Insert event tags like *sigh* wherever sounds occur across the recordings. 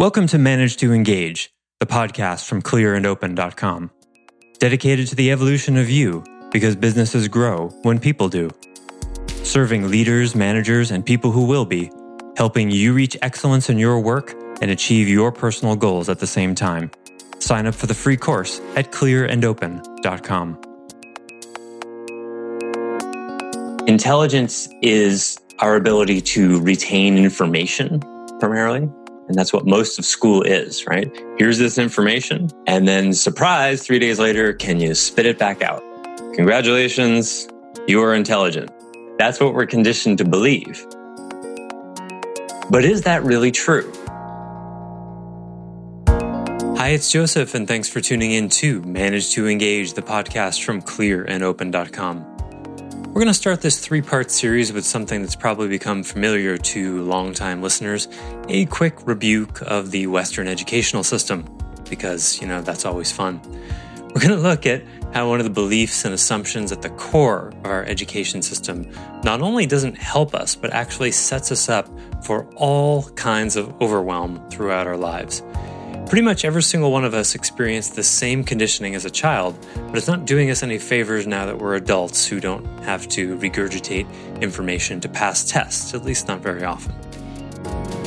Welcome to Manage to Engage, the podcast from clearandopen.com, dedicated to the evolution of you because businesses grow when people do. Serving leaders, managers, and people who will be, helping you reach excellence in your work and achieve your personal goals at the same time. Sign up for the free course at clearandopen.com. Intelligence is our ability to retain information primarily. And that's what most of school is, right? Here's this information. And then, surprise, three days later, can you spit it back out? Congratulations, you are intelligent. That's what we're conditioned to believe. But is that really true? Hi, it's Joseph, and thanks for tuning in to Manage to Engage, the podcast from clearandopen.com. We're going to start this three part series with something that's probably become familiar to longtime listeners a quick rebuke of the Western educational system, because, you know, that's always fun. We're going to look at how one of the beliefs and assumptions at the core of our education system not only doesn't help us, but actually sets us up for all kinds of overwhelm throughout our lives. Pretty much every single one of us experienced the same conditioning as a child, but it's not doing us any favors now that we're adults who don't have to regurgitate information to pass tests, at least not very often.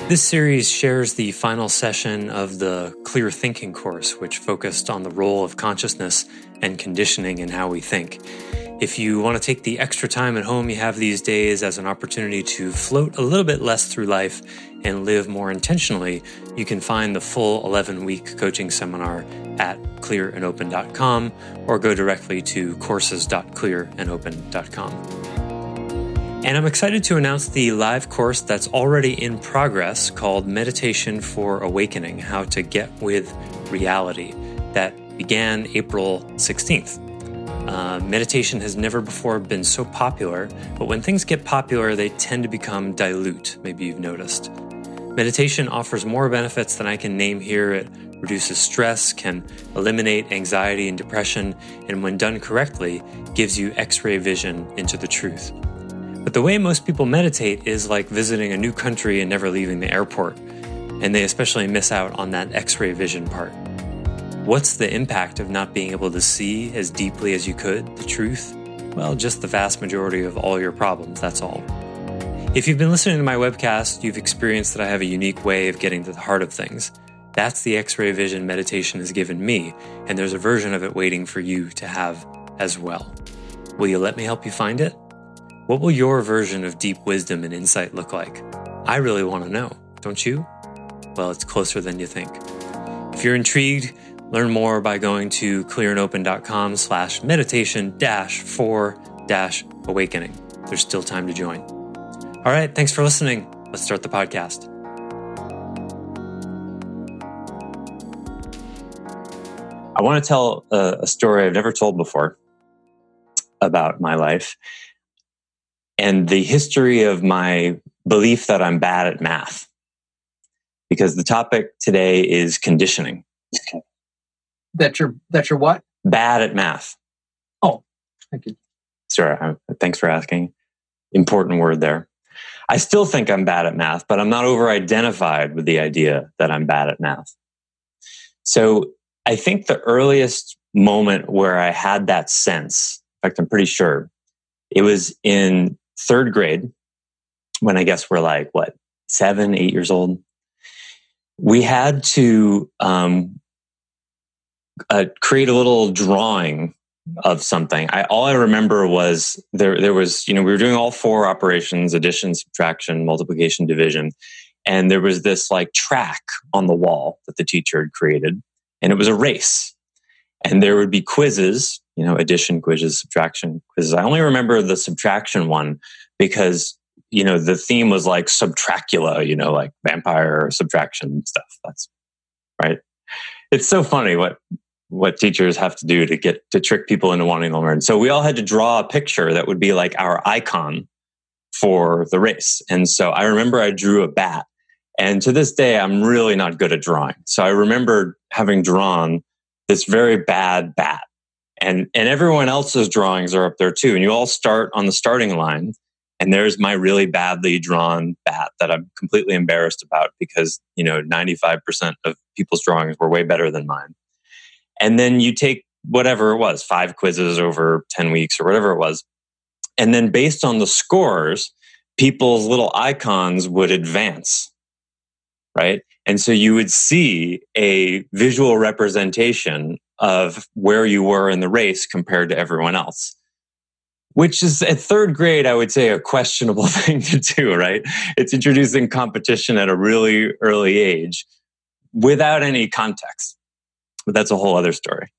This series shares the final session of the Clear Thinking course, which focused on the role of consciousness and conditioning in how we think. If you want to take the extra time at home you have these days as an opportunity to float a little bit less through life and live more intentionally, you can find the full 11 week coaching seminar at clearandopen.com or go directly to courses.clearandopen.com. And I'm excited to announce the live course that's already in progress called Meditation for Awakening How to Get with Reality, that began April 16th. Uh, meditation has never before been so popular, but when things get popular, they tend to become dilute. Maybe you've noticed. Meditation offers more benefits than I can name here. It reduces stress, can eliminate anxiety and depression, and when done correctly, gives you x ray vision into the truth. But the way most people meditate is like visiting a new country and never leaving the airport, and they especially miss out on that x ray vision part. What's the impact of not being able to see as deeply as you could the truth? Well, just the vast majority of all your problems, that's all. If you've been listening to my webcast, you've experienced that I have a unique way of getting to the heart of things. That's the X ray vision meditation has given me, and there's a version of it waiting for you to have as well. Will you let me help you find it? What will your version of deep wisdom and insight look like? I really want to know, don't you? Well, it's closer than you think. If you're intrigued, Learn more by going to clearandopen.com slash meditation dash for dash awakening. There's still time to join. All right, thanks for listening. Let's start the podcast. I want to tell a, a story I've never told before about my life and the history of my belief that I'm bad at math. Because the topic today is conditioning that you're that you're what? Bad at math. Oh, thank you. Sure. Thanks for asking. Important word there. I still think I'm bad at math, but I'm not over identified with the idea that I'm bad at math. So I think the earliest moment where I had that sense, in fact, I'm pretty sure it was in third grade when I guess we're like, what, seven, eight years old. We had to um, uh, create a little drawing of something. I all I remember was there there was you know we were doing all four operations addition subtraction multiplication division and there was this like track on the wall that the teacher had created and it was a race. And there would be quizzes you know addition quizzes subtraction quizzes. I only remember the subtraction one because you know the theme was like subtracula you know like vampire subtraction stuff. That's right? It's so funny what what teachers have to do to get to trick people into wanting to learn. So we all had to draw a picture that would be like our icon for the race. And so I remember I drew a bat. And to this day, I'm really not good at drawing. So I remember having drawn this very bad bat. And, and everyone else's drawings are up there too. And you all start on the starting line And there's my really badly drawn bat that I'm completely embarrassed about because, you know, 95% of people's drawings were way better than mine. And then you take whatever it was, five quizzes over 10 weeks or whatever it was. And then based on the scores, people's little icons would advance, right? And so you would see a visual representation of where you were in the race compared to everyone else. Which is at third grade, I would say a questionable *laughs* thing to do, right? It's introducing competition at a really early age without any context. But that's a whole other story.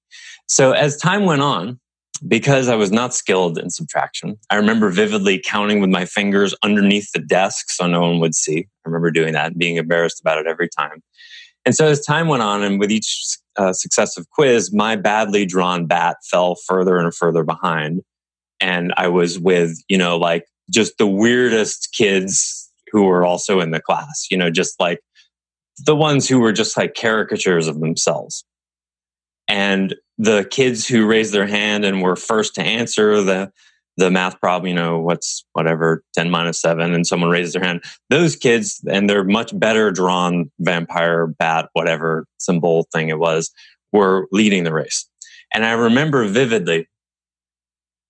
So as time went on, because I was not skilled in subtraction, I remember vividly counting with my fingers underneath the desk so no one would see. I remember doing that and being embarrassed about it every time. And so as time went on, and with each uh, successive quiz, my badly drawn bat fell further and further behind. And I was with, you know, like just the weirdest kids who were also in the class, you know, just like the ones who were just like caricatures of themselves. And the kids who raised their hand and were first to answer the the math problem, you know, what's whatever, 10 minus 7, and someone raises their hand. Those kids, and they're much better drawn vampire, bat, whatever symbol thing it was, were leading the race. And I remember vividly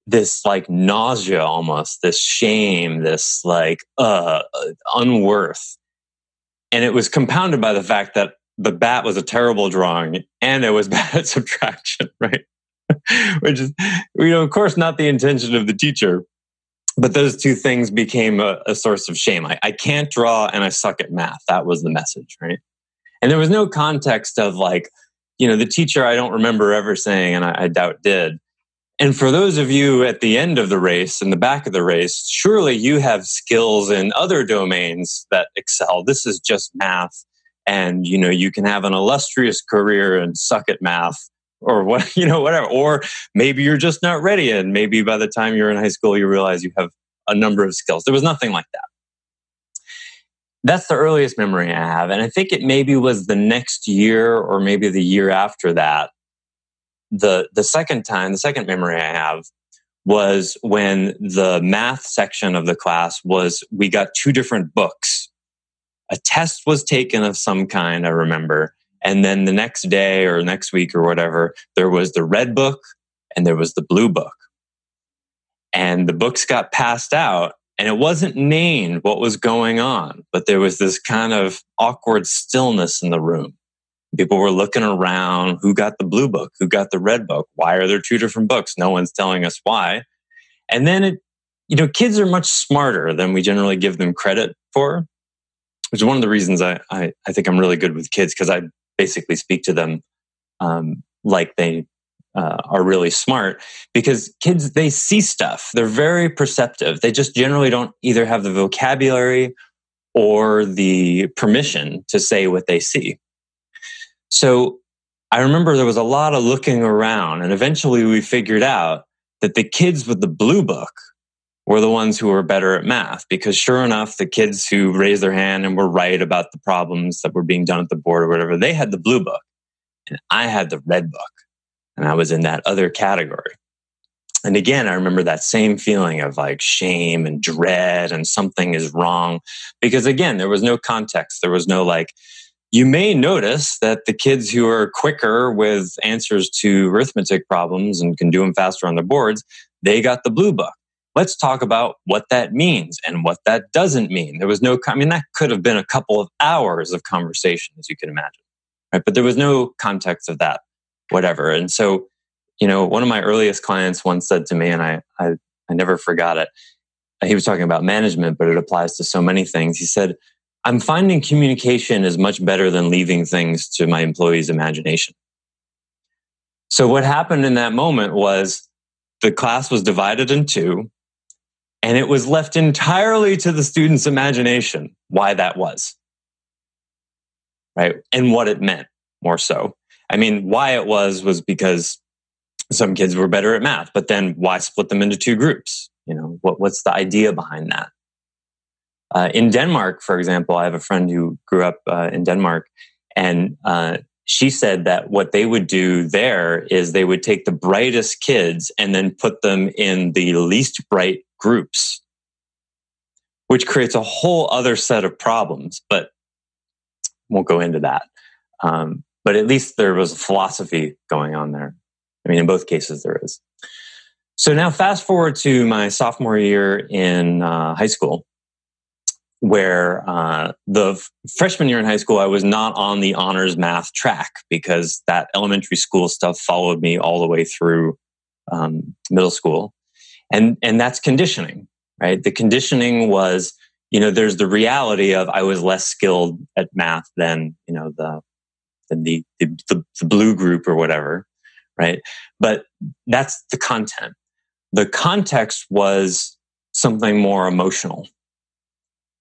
this like nausea almost, this shame, this like uh, unworth. And it was compounded by the fact that the bat was a terrible drawing and it was *laughs* bad at subtraction, right? *laughs* Which is, you know, of course, not the intention of the teacher. But those two things became a, a source of shame. I, I can't draw and I suck at math. That was the message, right? And there was no context of like, you know, the teacher I don't remember ever saying, and I, I doubt did, and for those of you at the end of the race, in the back of the race, surely you have skills in other domains that excel. This is just math and you know you can have an illustrious career and suck at math or what *laughs* you know whatever or maybe you're just not ready and maybe by the time you're in high school you realize you have a number of skills. There was nothing like that. That's the earliest memory i have and i think it maybe was the next year or maybe the year after that. The the second time the second memory i have was when the math section of the class was we got two different books a test was taken of some kind, I remember. And then the next day or next week or whatever, there was the red book and there was the blue book. And the books got passed out and it wasn't named what was going on, but there was this kind of awkward stillness in the room. People were looking around who got the blue book, who got the red book, why are there two different books? No one's telling us why. And then it, you know, kids are much smarter than we generally give them credit for which is one of the reasons I, I, I think I'm really good with kids because I basically speak to them um, like they uh, are really smart because kids they see stuff. They're very perceptive. They just generally don't either have the vocabulary or the permission to say what they see. So i remember there was a lot of looking around and eventually we figured out that the kids with the blue book were the ones who were better at math because sure enough the kids who raised their hand and were right about the problems that were being done at the board or whatever they had the blue book and i had the red book and i was in that other category. And again i remember that same feeling of like shame and dread and something is wrong because again there was no context. There was no like you may notice that the kids who are quicker with answers to arithmetic problems and can do them faster on the boards they got the blue book let's talk about what that means and what that doesn't mean. There was no, I mean, that could have been a couple of hours of conversation, as you can imagine, right? But there was no context of that, whatever. And so, you know, one of my earliest clients once said to me, and I, I, I never forgot it. Uh, he was talking about management, but it applies to so many things. He said, I'm finding communication is much better than leaving things to my employees' imagination. So what happened in that moment was the class was divided in two and it was left entirely to the student's imagination why that was. Right. And what it meant more so. I mean, why it was was because some kids were better at math, but then why split them into two groups? You know, what, what's the idea behind that? Uh, in Denmark, for example, I have a friend who grew up uh, in Denmark, and uh, she said that what they would do there is they would take the brightest kids and then put them in the least bright groups which creates a whole other set of problems, but won't go into that. Um, but at least there was a philosophy going on there. I mean, in both cases, there is. So now, fast forward to my sophomore year in uh, high school, where uh, the f- freshman year in high school, I was not on the honors math track because that elementary school stuff followed me all the way through um, middle school, and and that's conditioning, right? The conditioning was, you know, there's the reality of I was less skilled at math than you know the than the the, the, the blue group or whatever, right? But that's the content the context was something more emotional.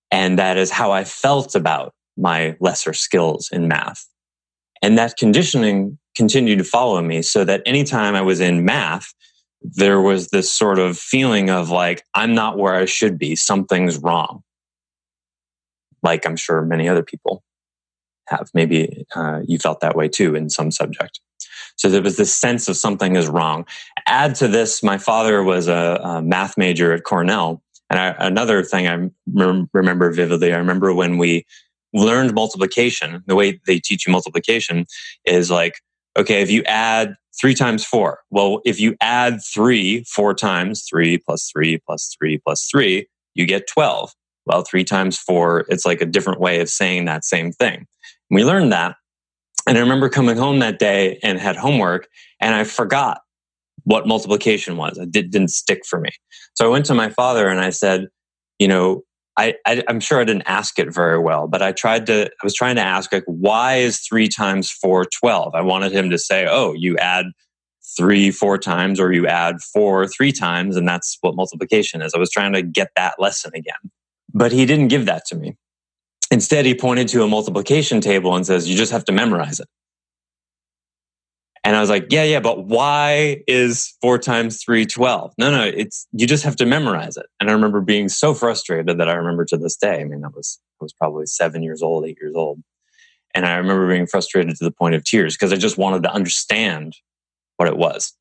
And that is how I felt about my lesser skills in math. And that conditioning continued to follow me so that anytime I was in math, there was this sort of feeling of like, I'm not where I should be. Something's wrong. Like I'm sure many other people have. Maybe uh, you felt that way too in some subject. So there was this sense of something is wrong. Add to this, my father was a, a math major at Cornell. And I, another thing I rem- remember vividly, I remember when we learned multiplication, the way they teach you multiplication is like, okay, if you add three times four, well, if you add three four times, three plus three plus three plus three, you get 12. Well, three times four, it's like a different way of saying that same thing. And we learned that. And I remember coming home that day and had homework and I forgot what multiplication was. It did, didn't stick for me. So I went to my father and I said, you know, I, I, am sure I didn't ask it very well, but I tried to, I was trying to ask, like, why is three times four 12? I wanted him to say, oh, you add three four times or you add four three times, and that's what multiplication is. I was trying to get that lesson again, but he didn't give that to me. Instead, he pointed to a multiplication table and says, you just have to memorize it. And I was like, yeah, yeah, but why is four times three 12? No, no, it's, you just have to memorize it. And I remember being so frustrated that I remember to this day. I mean, I was, I was probably seven years old, eight years old. And I remember being frustrated to the point of tears because I just wanted to understand what it was.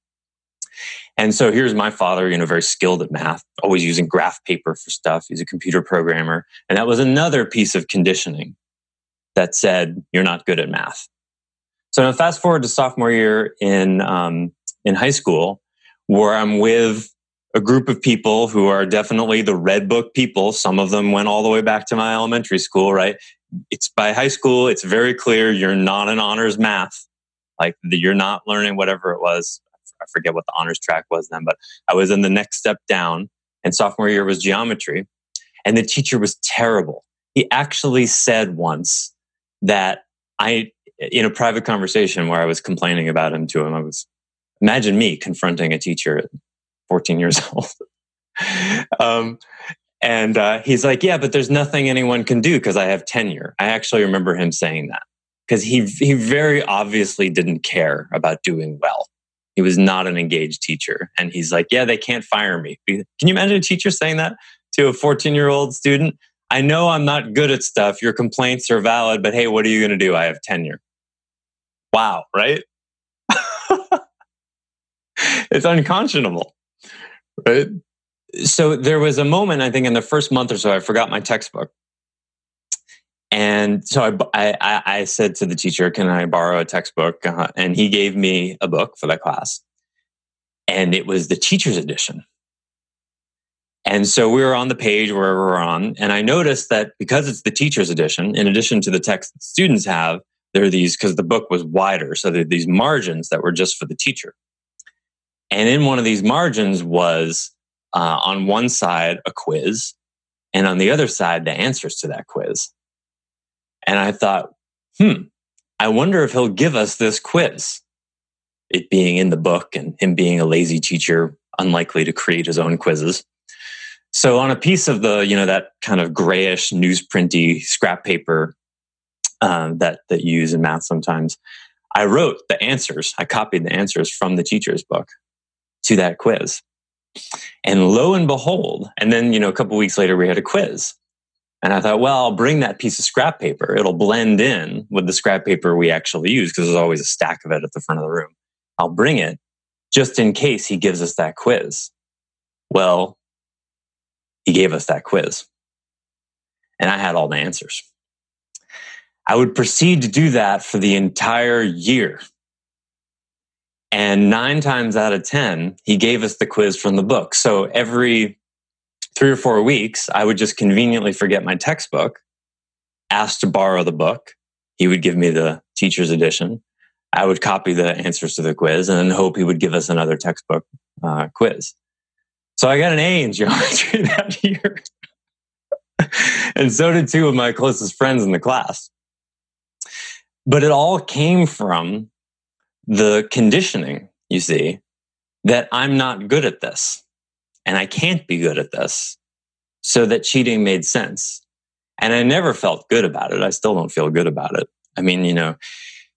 And so here's my father, you know, very skilled at math, always using graph paper for stuff. He's a computer programmer. And that was another piece of conditioning that said, you're not good at math. So now fast forward to sophomore year in, um, in high school, where I'm with a group of people who are definitely the red book people. Some of them went all the way back to my elementary school, right? It's by high school, it's very clear you're not an honors math. Like you're not learning whatever it was I forget what the honors track was then, but I was in the next step down and sophomore year was geometry. And the teacher was terrible. He actually said once that I, in a private conversation where I was complaining about him to him, I was, imagine me confronting a teacher at 14 years *laughs* old. um, and uh, he's like, yeah, but there's nothing anyone can do because I have tenure. I actually remember him saying that because he, he very obviously didn't care about doing well. He was not an engaged teacher. And he's like, Yeah, they can't fire me. Can you imagine a teacher saying that to a 14 year old student? I know I'm not good at stuff. Your complaints are valid, but hey, what are you going to do? I have tenure. Wow, right? *laughs* it's unconscionable, right? So there was a moment, I think, in the first month or so, I forgot my textbook. And so I, I, I, said to the teacher, Can I borrow a textbook? Uh, and he gave me a book for that class. And it was the teacher's edition. And so we were on the page where we're on. And I noticed that because it's the teacher's edition, in addition to the text that students have, there are these, because the book was wider. So there are these margins that were just for the teacher. And in one of these margins was uh, on one side a quiz, and on the other side, the answers to that quiz. And I thought, hmm, I wonder if he'll give us this quiz. It being in the book and him being a lazy teacher, unlikely to create his own quizzes. So on a piece of the, you know, that kind of grayish newsprinty scrap paper um, that that you use in math sometimes, I wrote the answers. I copied the answers from the teacher's book to that quiz. And lo and behold, and then, you know, a couple weeks later, we had a quiz. And I thought, well, I'll bring that piece of scrap paper. It'll blend in with the scrap paper we actually use because there's always a stack of it at the front of the room. I'll bring it just in case he gives us that quiz. Well, he gave us that quiz. and I had all the answers. I would proceed to do that for the entire year. And nine times out of 10, he gave us the quiz from the book. So every three or four weeks, I would just conveniently forget my textbook, ask to borrow the book. He would give me the teacher's edition. I would copy the answers to the quiz and hope he would give us another textbook uh, quiz. So I got an A in geometry *laughs* that year. and so did two of my closest friends in the class. But it all came from the conditioning, you see, that I'm not good at this and I can't be good at this. So that cheating made sense. And I never felt good about it. I still don't feel good about it. I mean, you know,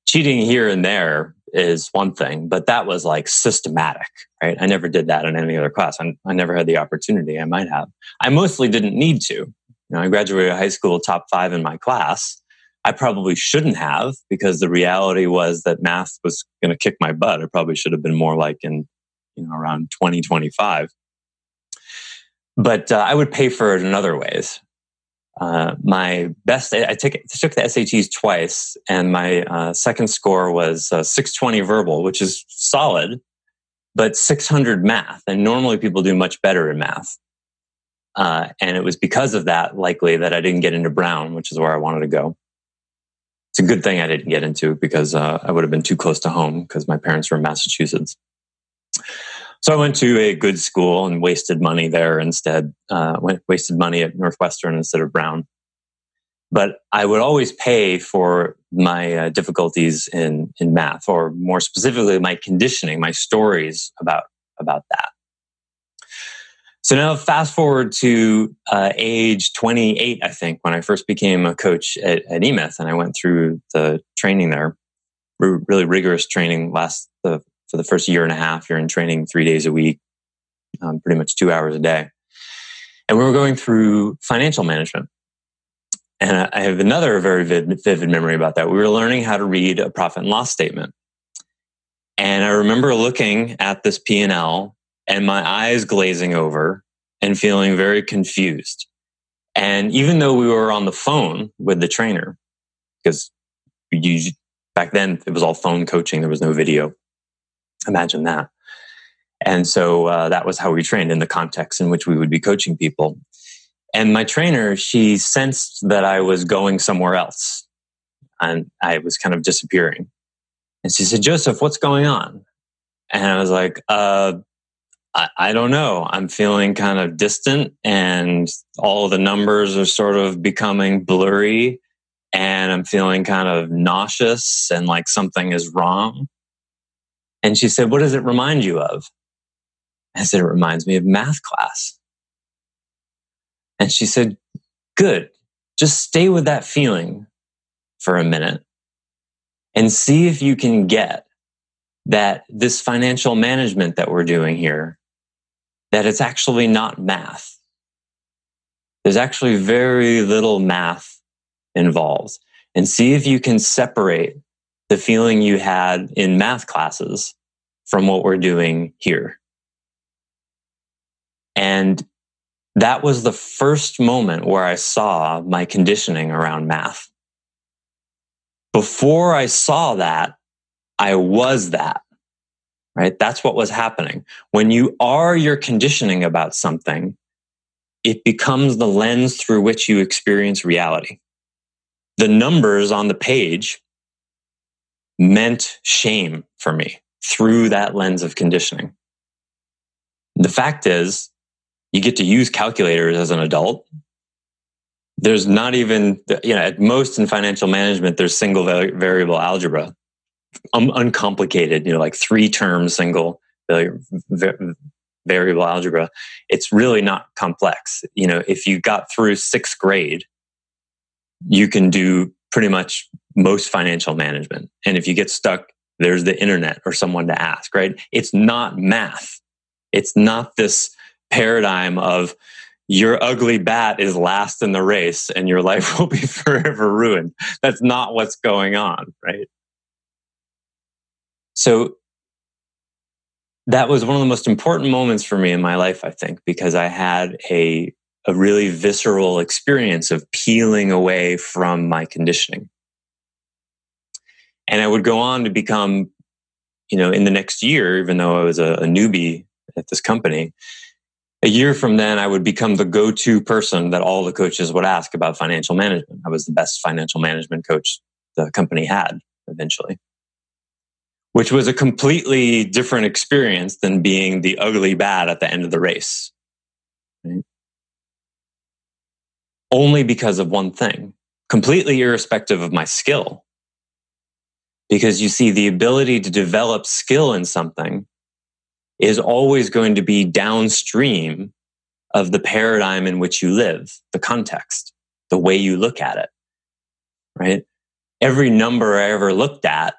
cheating here and there is one thing, but that was like systematic, right? I never did that in any other class. I, I never had the opportunity. I might have. I mostly didn't need to. You know, I graduated high school top five in my class. I probably shouldn't have because the reality was that math was going to kick my butt. I probably should have been more like in, you know, around 2025. But uh, I would pay for it in other ways. Uh, my best, I took, took the SATs twice, and my uh, second score was uh, 620 verbal, which is solid, but 600 math. And normally people do much better in math. Uh, and it was because of that, likely, that I didn't get into Brown, which is where I wanted to go. It's a good thing I didn't get into because uh, I would have been too close to home because my parents were in Massachusetts. So I went to a good school and wasted money there instead. Uh, went wasted money at Northwestern instead of Brown. But I would always pay for my uh, difficulties in in math, or more specifically, my conditioning, my stories about about that. So now, fast forward to uh, age 28, I think, when I first became a coach at, at eMyth, and I went through the training there, really rigorous training, last the for the first year and a half. You're in training three days a week, um, pretty much two hours a day. And we were going through financial management. And I have another very vivid, vivid memory about that. We were learning how to read a profit and loss statement. And I remember looking at this P&L and my eyes glazing over and feeling very confused. And even though we were on the phone with the trainer, because you, back then it was all phone coaching, there was no video. Imagine that. And so uh, that was how we trained in the context in which we would be coaching people. And my trainer, she sensed that I was going somewhere else and I was kind of disappearing. And she said, Joseph, what's going on? And I was like, uh, I, I don't know. I'm feeling kind of distant and all the numbers are sort of becoming blurry and I'm feeling kind of nauseous and like something is wrong. And she said, What does it remind you of? I said, It reminds me of math class. And she said, Good. Just stay with that feeling for a minute and see if you can get that this financial management that we're doing here, that it's actually not math. There's actually very little math involved. And see if you can separate the feeling you had in math classes from what we're doing here. And that was the first moment where I saw my conditioning around math. Before I saw that, I was that, right? That's what was happening. When you are your conditioning about something, it becomes the lens through which you experience reality. The numbers on the page meant shame for me through that lens of conditioning. The fact is, you get to use calculators as an adult. There's not even, you know, at most in financial management, there's single variable algebra, um, uncomplicated, you know, like three term single variable algebra. It's really not complex. You know, if you got through sixth grade, you can do pretty much most financial management. And if you get stuck, there's the internet or someone to ask, right? It's not math. It's not this paradigm of your ugly bat is last in the race and your life *laughs* will be forever ruined. That's not what's going on, right? So that was one of the most important moments for me in my life, I think, because I had a, a really visceral experience of peeling away from my conditioning. And I would go on to become, you know, in the next year, even though I was a, a newbie at this company, a year from then, I would become the go to person that all the coaches would ask about financial management. I was the best financial management coach the company had eventually, which was a completely different experience than being the ugly bad at the end of the race. Right? Only because of one thing, completely irrespective of my skill. Because you see, the ability to develop skill in something is always going to be downstream of the paradigm in which you live, the context, the way you look at it, right? Every number I ever looked at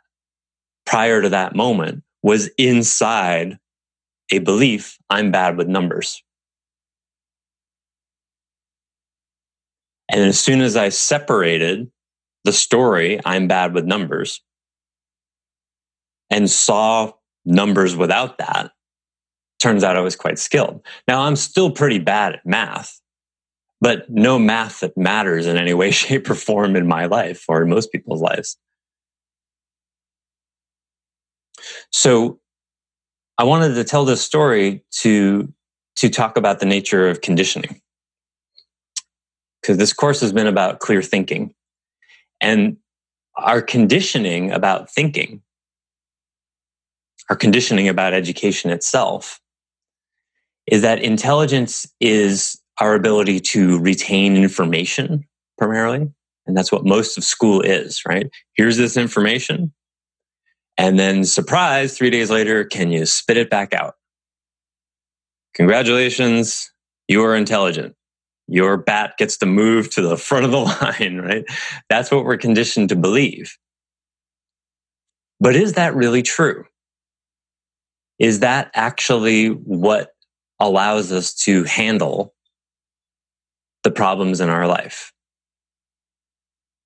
prior to that moment was inside a belief I'm bad with numbers. And as soon as I separated the story, I'm bad with numbers, and saw numbers without that, turns out I was quite skilled. Now I'm still pretty bad at math, but no math that matters in any way, *laughs* shape, or form in my life or in most people's lives. So I wanted to tell this story to, to talk about the nature of conditioning. Because this course has been about clear thinking. And our conditioning about thinking, our conditioning about education itself, is that intelligence is our ability to retain information primarily. And that's what most of school is, right? Here's this information. And then surprise, three days later, can you spit it back out? Congratulations, you are intelligent. Your bat gets to move to the *laughs* front of the line, right? That's what we're conditioned to believe. But is that really true? Is that actually what allows us to handle the problems in our life.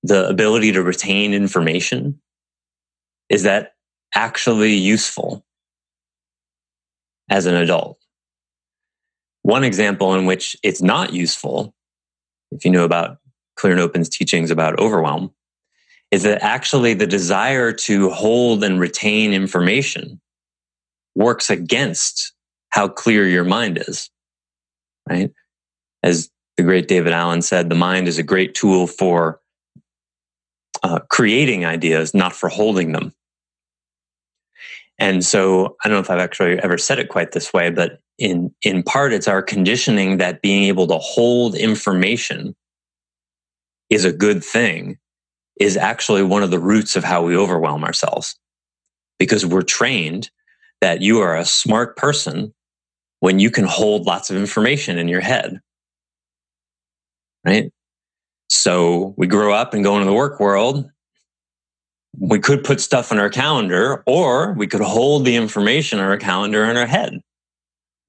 The ability to retain information is that actually useful as an adult. One example in which it's not useful, if you know about Clear and Open's teachings about overwhelm, is that actually the desire to hold and retain information works against how clear your mind is, right? As the great David Allen said, the mind is a great tool for uh, creating ideas, not for holding them. And so I don't know if I've actually ever said it quite this way, but in, in part, it's our conditioning that being able to hold information is a good thing is actually one of the roots of how we overwhelm ourselves because we're trained that you are a smart person when you can hold lots of information in your head. Right? So we grow up and go into the work world. We could put stuff on our calendar or we could hold the information on our calendar in our head.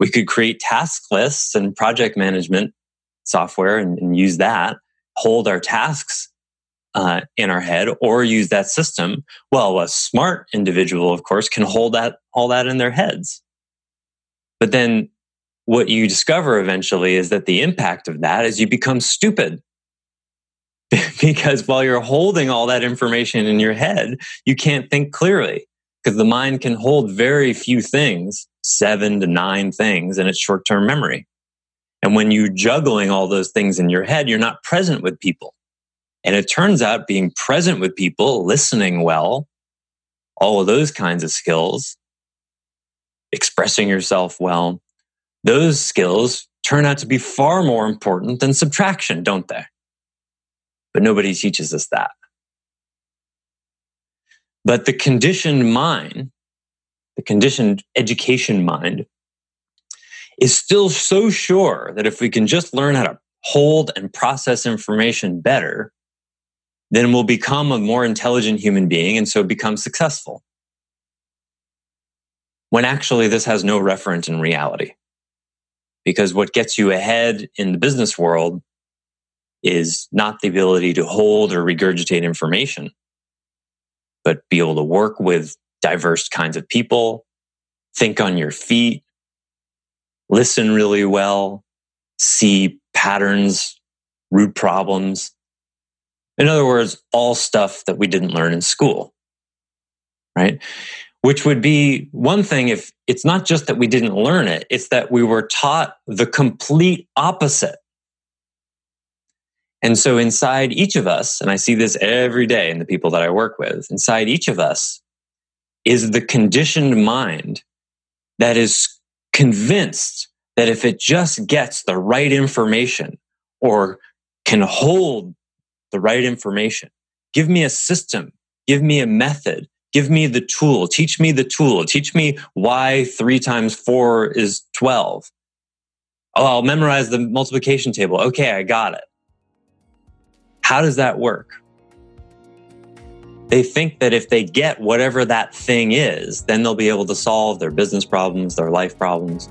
We could create task lists and project management software and, and use that, hold our tasks uh, in our head or use that system. Well, a smart individual, of course, can hold that all that in their heads. But then what you discover eventually is that the impact of that is you become stupid. *laughs* because while you're holding all that information in your head, you can't think clearly because the mind can hold very few things, seven to nine things in its short term memory. And when you're juggling all those things in your head, you're not present with people. And it turns out being present with people, listening well, all of those kinds of skills expressing yourself well, those skills turn out to be far more important than subtraction, don't they? But nobody teaches us that. But the conditioned mind, the conditioned education mind, is still so sure that if we can just learn how to hold and process information better, then we'll become a more intelligent human being and so become successful when actually this has no reference in reality. Because what gets you ahead in the business world is not the ability to hold or regurgitate information, but be able to work with diverse kinds of people, think on your feet, listen really well, see patterns, root problems. In other words, all stuff that we didn't learn in school, right? Which would be one thing if it's not just that we didn't learn it, it's that we were taught the complete opposite. And so inside each of us, and I see this every day in the people that I work with, inside each of us is the conditioned mind that is convinced that if it just gets the right information or can hold the right information, give me a system, give me a method, give me the tool, teach me the tool, teach me why three times four is 12. Oh, I'll memorize the multiplication table. Okay, I got it. How does that work? They think that if they get whatever that thing is, then they'll be able to solve their business problems, their life problems.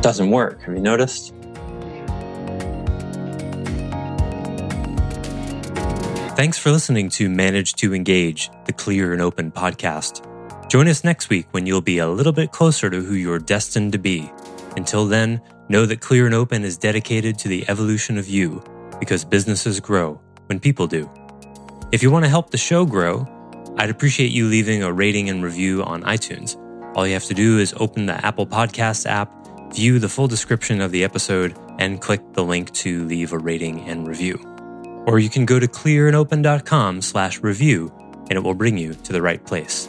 doesn't work. Have you noticed? Thanks for listening to Manage to Engage, the Clear and Open podcast. Join us next week when you'll be a little bit closer to who you're destined to be. Until then, Know that Clear and Open is dedicated to the evolution of you because businesses grow when people do. If you want to help the show grow, I'd appreciate you leaving a rating and review on iTunes. All you have to do is open the Apple Podcasts app, view the full description of the episode, and click the link to leave a rating and review. Or you can go to clearandopen.com slash review and it will bring you to the right place.